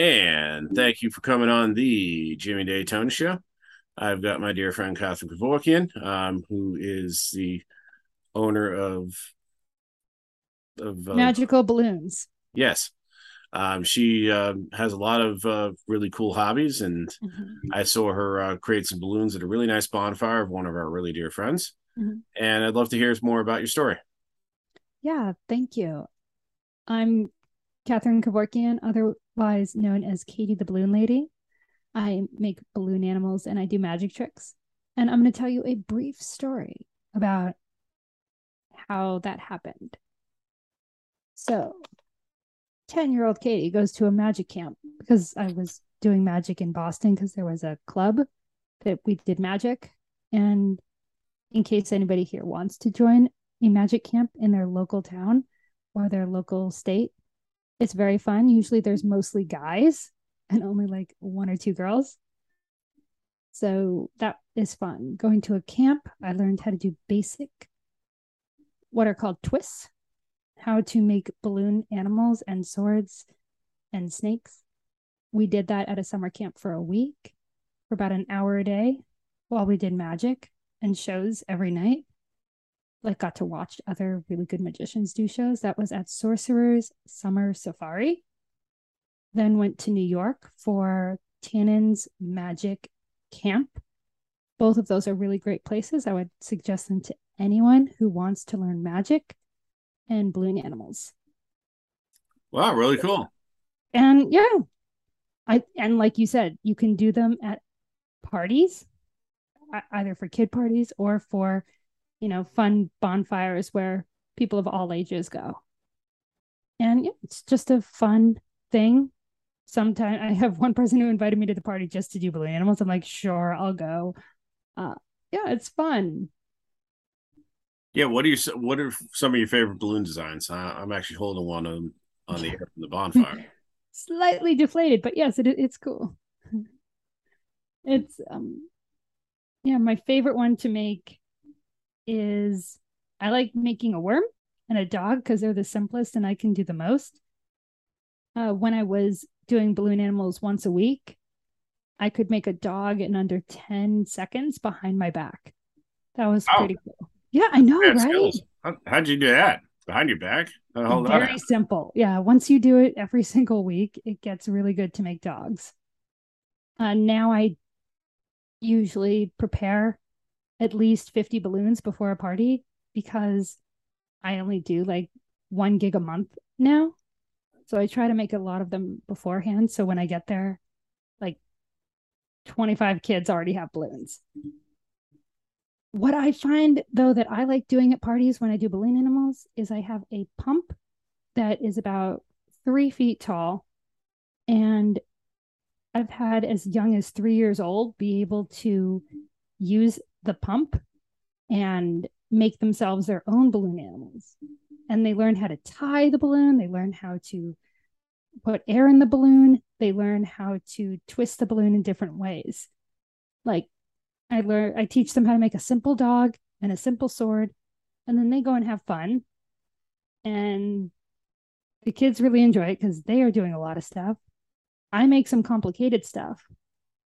And thank you for coming on the Jimmy Daytona Show. I've got my dear friend Kathryn Kevorkian, um, who is the owner of of uh, Magical balloons. Yes, um, she uh, has a lot of uh, really cool hobbies, and Mhm. I saw her uh, create some balloons at a really nice bonfire of one of our really dear friends. Mhm. And I'd love to hear more about your story. Yeah, thank you. I'm Kathryn Kevorkian, otherwise known as Katie the Balloon Lady. I make balloon animals and I do magic tricks. And I'm going to tell you a brief story about how that happened. So, 10 year old Katie goes to a magic camp because I was doing magic in Boston because there was a club that we did magic. And in case anybody here wants to join a magic camp in their local town or their local state, it's very fun. Usually there's mostly guys and only like one or two girls. So that is fun. Going to a camp, I learned how to do basic, what are called twists, how to make balloon animals and swords and snakes. We did that at a summer camp for a week for about an hour a day while we did magic and shows every night. Like, got to watch other really good magicians do shows. That was at Sorcerer's Summer Safari. Then went to New York for Tannen's Magic Camp. Both of those are really great places. I would suggest them to anyone who wants to learn magic and balloon animals. Wow, really cool. And yeah, I and like you said, you can do them at parties, either for kid parties or for, you know, fun bonfires where people of all ages go. And yeah, it's just a fun thing. Sometimes I have one person who invited me to the party just to do balloon animals. I'm like, sure, I'll go. Uh, yeah, it's fun. Yeah, what are your what are some of your favorite balloon designs? I, I'm actually holding one on on the air from the bonfire. Slightly deflated, but yes, it it's cool. It's um yeah, my favorite one to make is I like making a worm and a dog because they're the simplest and I can do the most. Uh, when I was doing balloon animals once a week, I could make a dog in under 10 seconds behind my back. That was Wow. pretty cool. Yeah, I know, right? How, how'd you do that? Behind your back? How the hell did that Very simple. Yeah. Once you do it every single week, it gets really good to make dogs. Uh, now I usually prepare at least 50 balloons before a party because I only do like one gig a month now. So I try to make a lot of them beforehand. So when I get there, like 25 kids already have balloons. What I find though that I like doing at parties when I do balloon animals is I have a pump that is about three feet tall. And I've had as young as three years old be able to use the pump and make themselves their own balloon animals. And they learn how to tie the balloon, they learn how to put air in the balloon, they learn how to twist the balloon in different ways. Like I learn I teach them how to make a simple dog and a simple sword, and then they go and have fun. And the kids really enjoy it because they are doing a lot of stuff. I make some complicated stuff.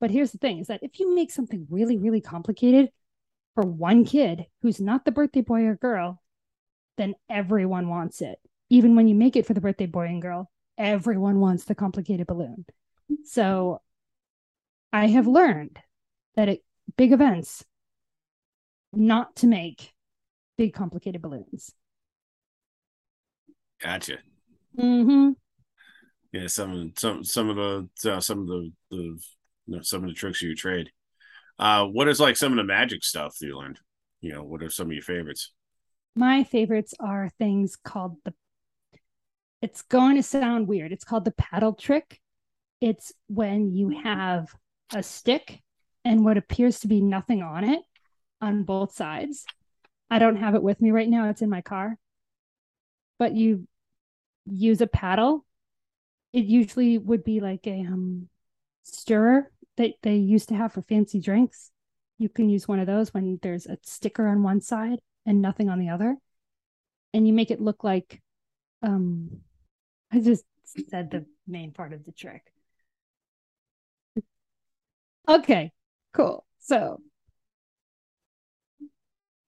But here's the thing is that if you make something really, really complicated for one kid who's not the birthday boy or girl, then everyone wants it. Even when you make it for the birthday boy and girl, everyone wants the complicated balloon. So I have learned that at big events, not to make big complicated balloons. Gotcha. Mm-hmm. Yeah, some some some of the uh, some of the, the you know, some of the tricks of your trade. Uh, what is like some of the magic stuff that you learned? You know, what are some of your favorites? My favorites are things called the it's going to sound weird. It's called the paddle trick. It's when you have a stick and what appears to be nothing on it on both sides. I don't have it with me right now. It's in my car. But you use a paddle. It usually would be like a um stirrer that they used to have for fancy drinks. You can use one of those when there's a sticker on one side and nothing on the other. And you make it look like um I just said the main part of the trick. Okay, cool. So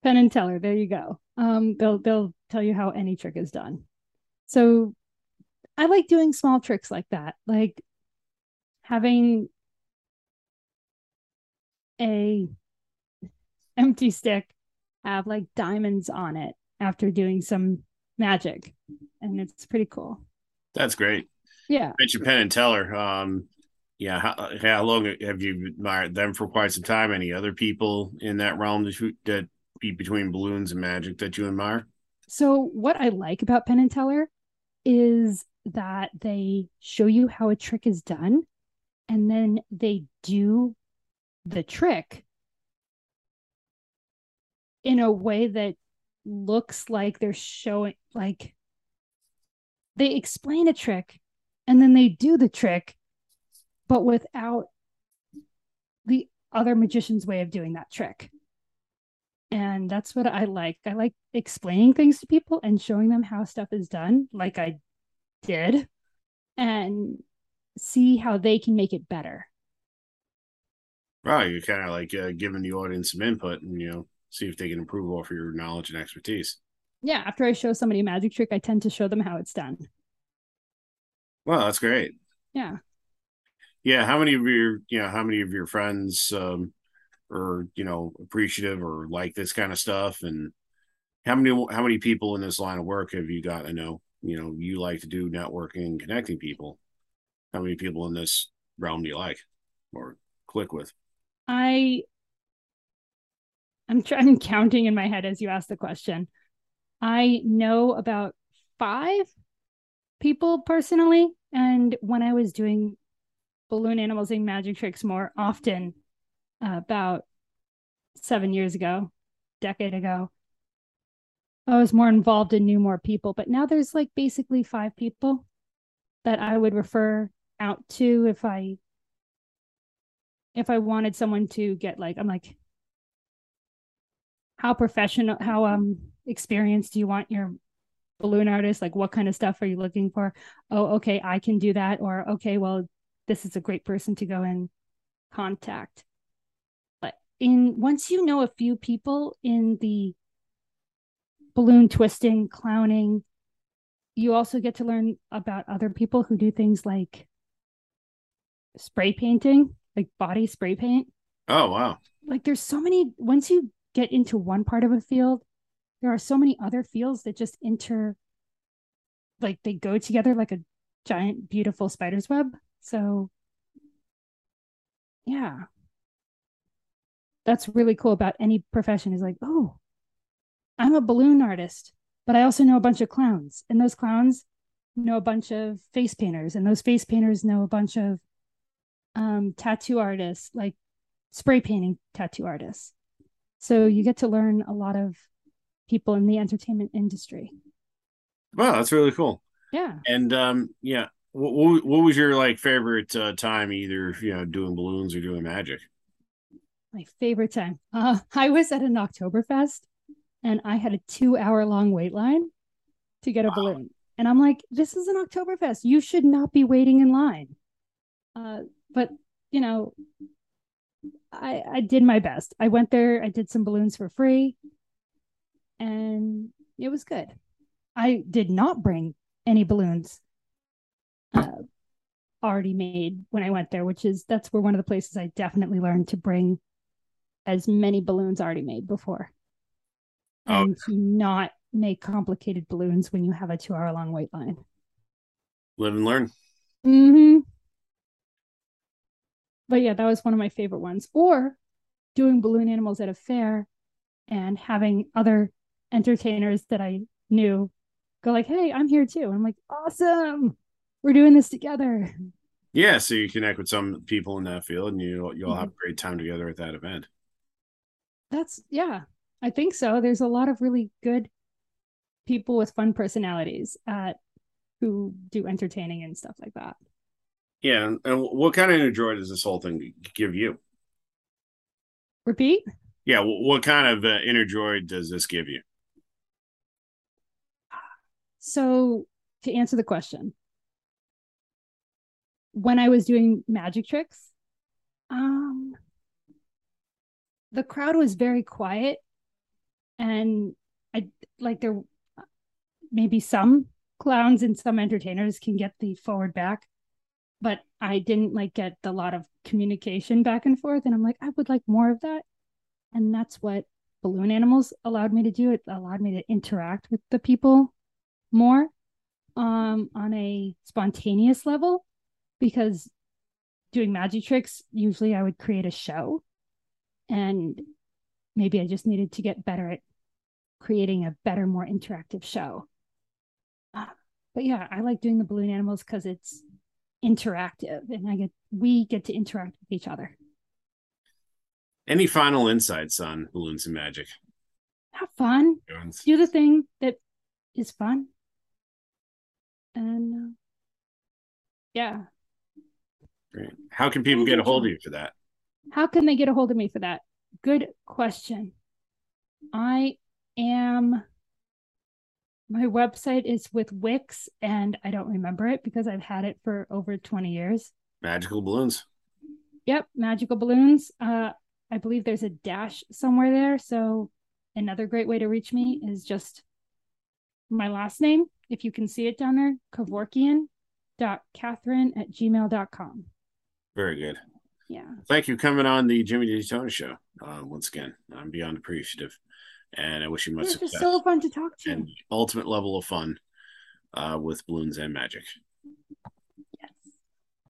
Penn and Teller, there you go. Um, they'll they'll tell you how any trick is done. So I like doing small tricks like that, like having a empty stick have like diamonds on it after doing some magic, and it's pretty cool. That's great. Yeah. You mentioned Penn and Teller. Um, yeah, how, how long have you admired them for quite some time? Any other people in that realm that, you, that be between balloons and magic that you admire? So what I like about Penn and Teller is that they show you how a trick is done and then they do the trick in a way that looks like they're showing like they explain a trick and then they do the trick but without the other magician's way of doing that trick. And that's what i like. I like explaining things to people and showing them how stuff is done like i did. And see how they can make it better Wow, you're kind of like uh, giving the audience some input and you know see if they can improve off your knowledge and expertise. yeah after i show somebody a magic trick i tend to show them how it's done Wow, that's great. yeah Yeah, how many of your you know how many of your friends um, are you know appreciative or like this kind of stuff, and how many how many people in this line of work have you got? I know you know you like to do networking and connecting people. How many people in this realm do you like or click with? I I'm trying counting in my head as you ask the question. I know about five people personally, and when I was doing balloon animals and magic tricks more often, uh, about seven years ago, decade ago, I was more involved and knew more people. But now there's like basically five people that I would refer out to if I if I wanted someone to get like, I'm like, how professional, how um experienced do you want your balloon artist? Like, what kind of stuff are you looking for? Oh, okay, I can do that. Or okay, well, this is a great person to go and contact. But in once you know a few people in the balloon twisting, clowning, you also get to learn about other people who do things like spray painting like body spray paint. Oh wow! Like there's so many. Once you get into one part of a field, there are so many other fields that just inter, like they go together like a giant, beautiful spider's web. So, yeah, that's really cool about any profession. Is like, oh, I'm a balloon artist, but I also know a bunch of clowns, and those clowns know a bunch of face painters, and those face painters know a bunch of um, tattoo artists, like spray painting tattoo artists. So you get to learn a lot of people in the entertainment industry. Wow, that's really cool. Yeah. And um, yeah, what, what was your like favorite uh, time, either you know doing balloons or doing magic? My favorite time. Uh, I was at an Oktoberfest, and I had a two-hour long wait line to get a wow. balloon. And I'm like, this is an Oktoberfest. You should not be waiting in line. Uh, but you know, I I did my best. I went there, I did some balloons for free, and it was good. I did not bring any balloons uh, already made when I went there, which is that's where one of the places I definitely learned to bring as many balloons already made before. Oh. And to not make complicated balloons when you have a two hour long wait line. Live and learn. Mm-hmm but yeah, that was one of my favorite ones. Or doing balloon animals at a fair and having other entertainers that I knew go like, "Hey, I'm here too." And I'm like, "Awesome, we're doing this together." Yeah, so you connect with some people in that field, and you you'll mm-hmm. have a great time together at that event. That's yeah, I think so. There's a lot of really good people with fun personalities at who do entertaining and stuff like that. Yeah, and, what kind of inner joy does this whole thing give you? Repeat. Yeah, what kind of uh, inner joy does this give you? So, to answer the question, when I was doing magic tricks, Um, the crowd was very quiet, and I like there maybe some clowns and some entertainers can get the forward back, but I didn't like get a lot of communication back and forth. And I'm like, I would like more of that. And that's what balloon animals allowed me to do. It allowed me to interact with the people more um, on a spontaneous level because doing magic tricks, usually I would create a show. And maybe I just needed to get better at creating a better, more interactive show. Uh, but yeah, I like doing the balloon animals because it's interactive and I get we get to interact with each other. Any final insights on balloons and magic? Have fun. Do the thing that is fun. And uh, yeah. Great. How can people get a hold of you for that? How can they get a hold of me for that? Good question. I am my website is with Wix and I don't remember it because I've had it for over 20 years. Magical balloons. Yep, magical balloons. Uh I believe there's a dash somewhere there. So another great way to reach me is just my last name. If you can see it down there, Kevorkian.kathryn at gmail.com. Very good. Yeah. Thank you for coming on the Jimmy Daytona show. Uh, once again, I'm beyond appreciative and I wish you much It's success so fun to talk to. and ultimate level of fun uh, with balloons and magic.